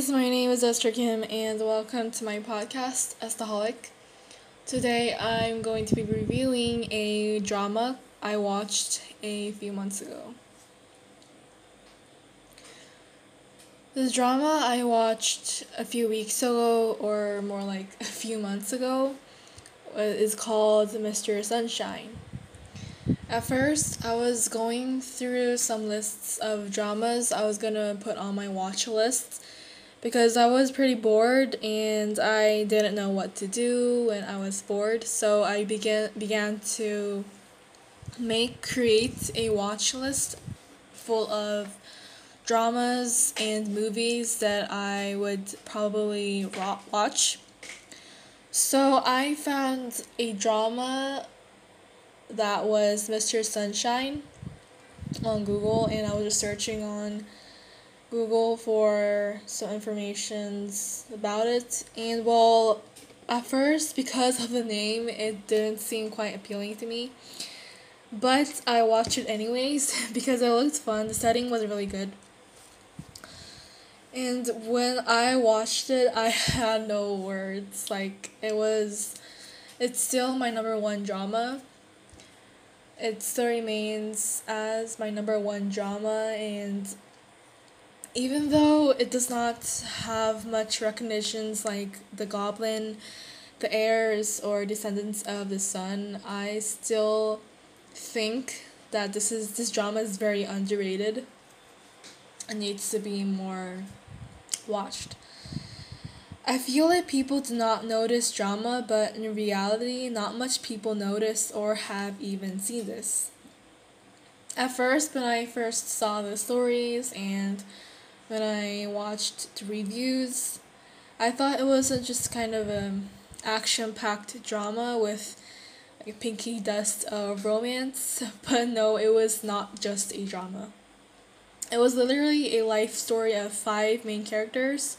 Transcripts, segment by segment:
guys, my name is Esther Kim and welcome to my podcast, Estaholic. Today I'm going to be reviewing a drama I watched a few months ago. The drama I watched a few weeks ago, or more like a few months ago, uh, is called Mr. Sunshine. At first, I was going through some lists of dramas I was gonna put on my watch list because I was pretty bored and I didn't know what to do when I was bored. So I began began to make create a watch list full of dramas and movies that I would probably watch. So I found a drama that was Mr. Sunshine on Google and I was just searching on Google for some informations about it. And well, at first, because of the name, it didn't seem quite appealing to me. But I watched it anyways because it looked fun. The setting was really good. And when I watched it, I had no words. Like, it was. It's still my number one drama. It still remains as my number one drama, and even though it does not have much recognitions like The Goblin, The Heirs, or Descendants of the Sun, I still think that this is this drama is very underrated and needs to be more watched. I feel like people do not notice drama, but in reality, not much people notice or have even seen this. At first, when I first saw the stories and when I watched the reviews. I thought it was a, just kind of a action-packed drama with like pinky dust of romance, but no, it was not just a drama. It was literally a life story of five main characters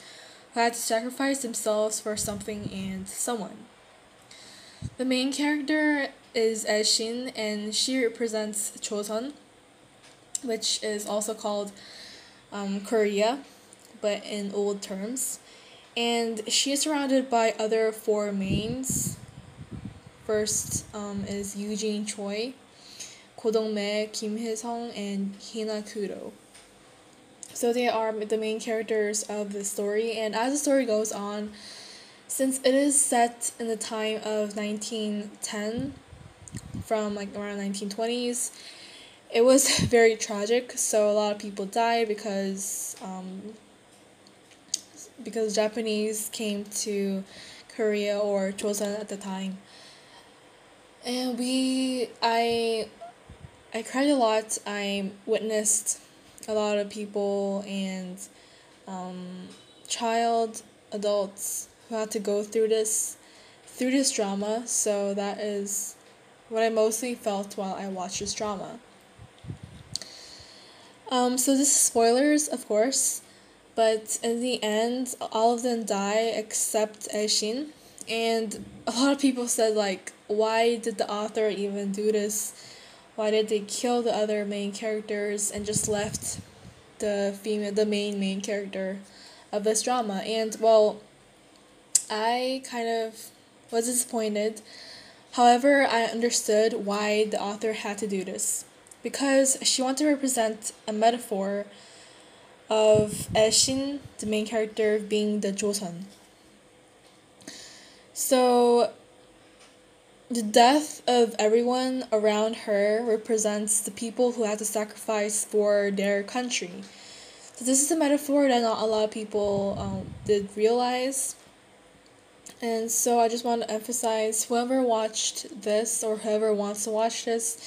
who had to sacrifice themselves for something and someone. The main character is Aeshin, and she represents Chosun, which is also called um, Korea, but in old terms. And she is surrounded by other four mains. First um, is Eugene Choi, Ko Dong-me, Kim Hye-sung, and Hina Kudo. So they are the main characters of the story, and as the story goes on, since it is set in the time of 1910, from like around 1920s, it was very tragic. So a lot of people died because um, because Japanese came to Korea or Joseon at the time. And we, I, I cried a lot. I witnessed a lot of people and um, child, adults who had to go through this, through this drama. So that is what I mostly felt while I watched this drama. Um, so this is spoilers, of course, but in the end, all of them die except Aeshin. And a lot of people said like, why did the author even do this? Why did they kill the other main characters and just left the female, the main main character of this drama? And well, I kind of was disappointed. However, I understood why the author had to do this because she wanted to represent a metaphor of Aeshin, the main character, being the Joseon. So, the death of everyone around her represents the people who had to sacrifice for their country. So, this is a metaphor that not a lot of people um, did realize. And so, I just want to emphasize whoever watched this or whoever wants to watch this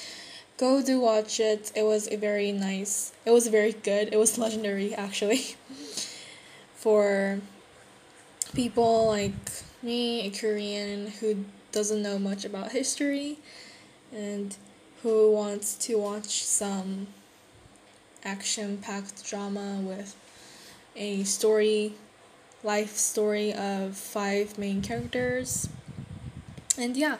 go do watch it. It was a very nice. It was very good. It was legendary actually. For people like me, a Korean who doesn't know much about history and who wants to watch some action-packed drama with a story life story of five main characters. And yeah,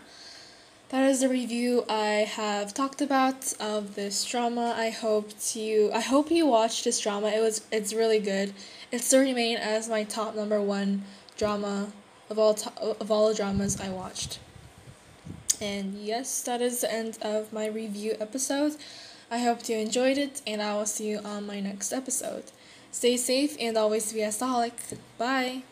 that is the review I have talked about of this drama. I hope you I hope you watched this drama. It was it's really good. It still remain as my top number one drama of all to- of all the dramas I watched. And yes, that is the end of my review episode. I hope you enjoyed it, and I will see you on my next episode. Stay safe and always be a staholic. Bye.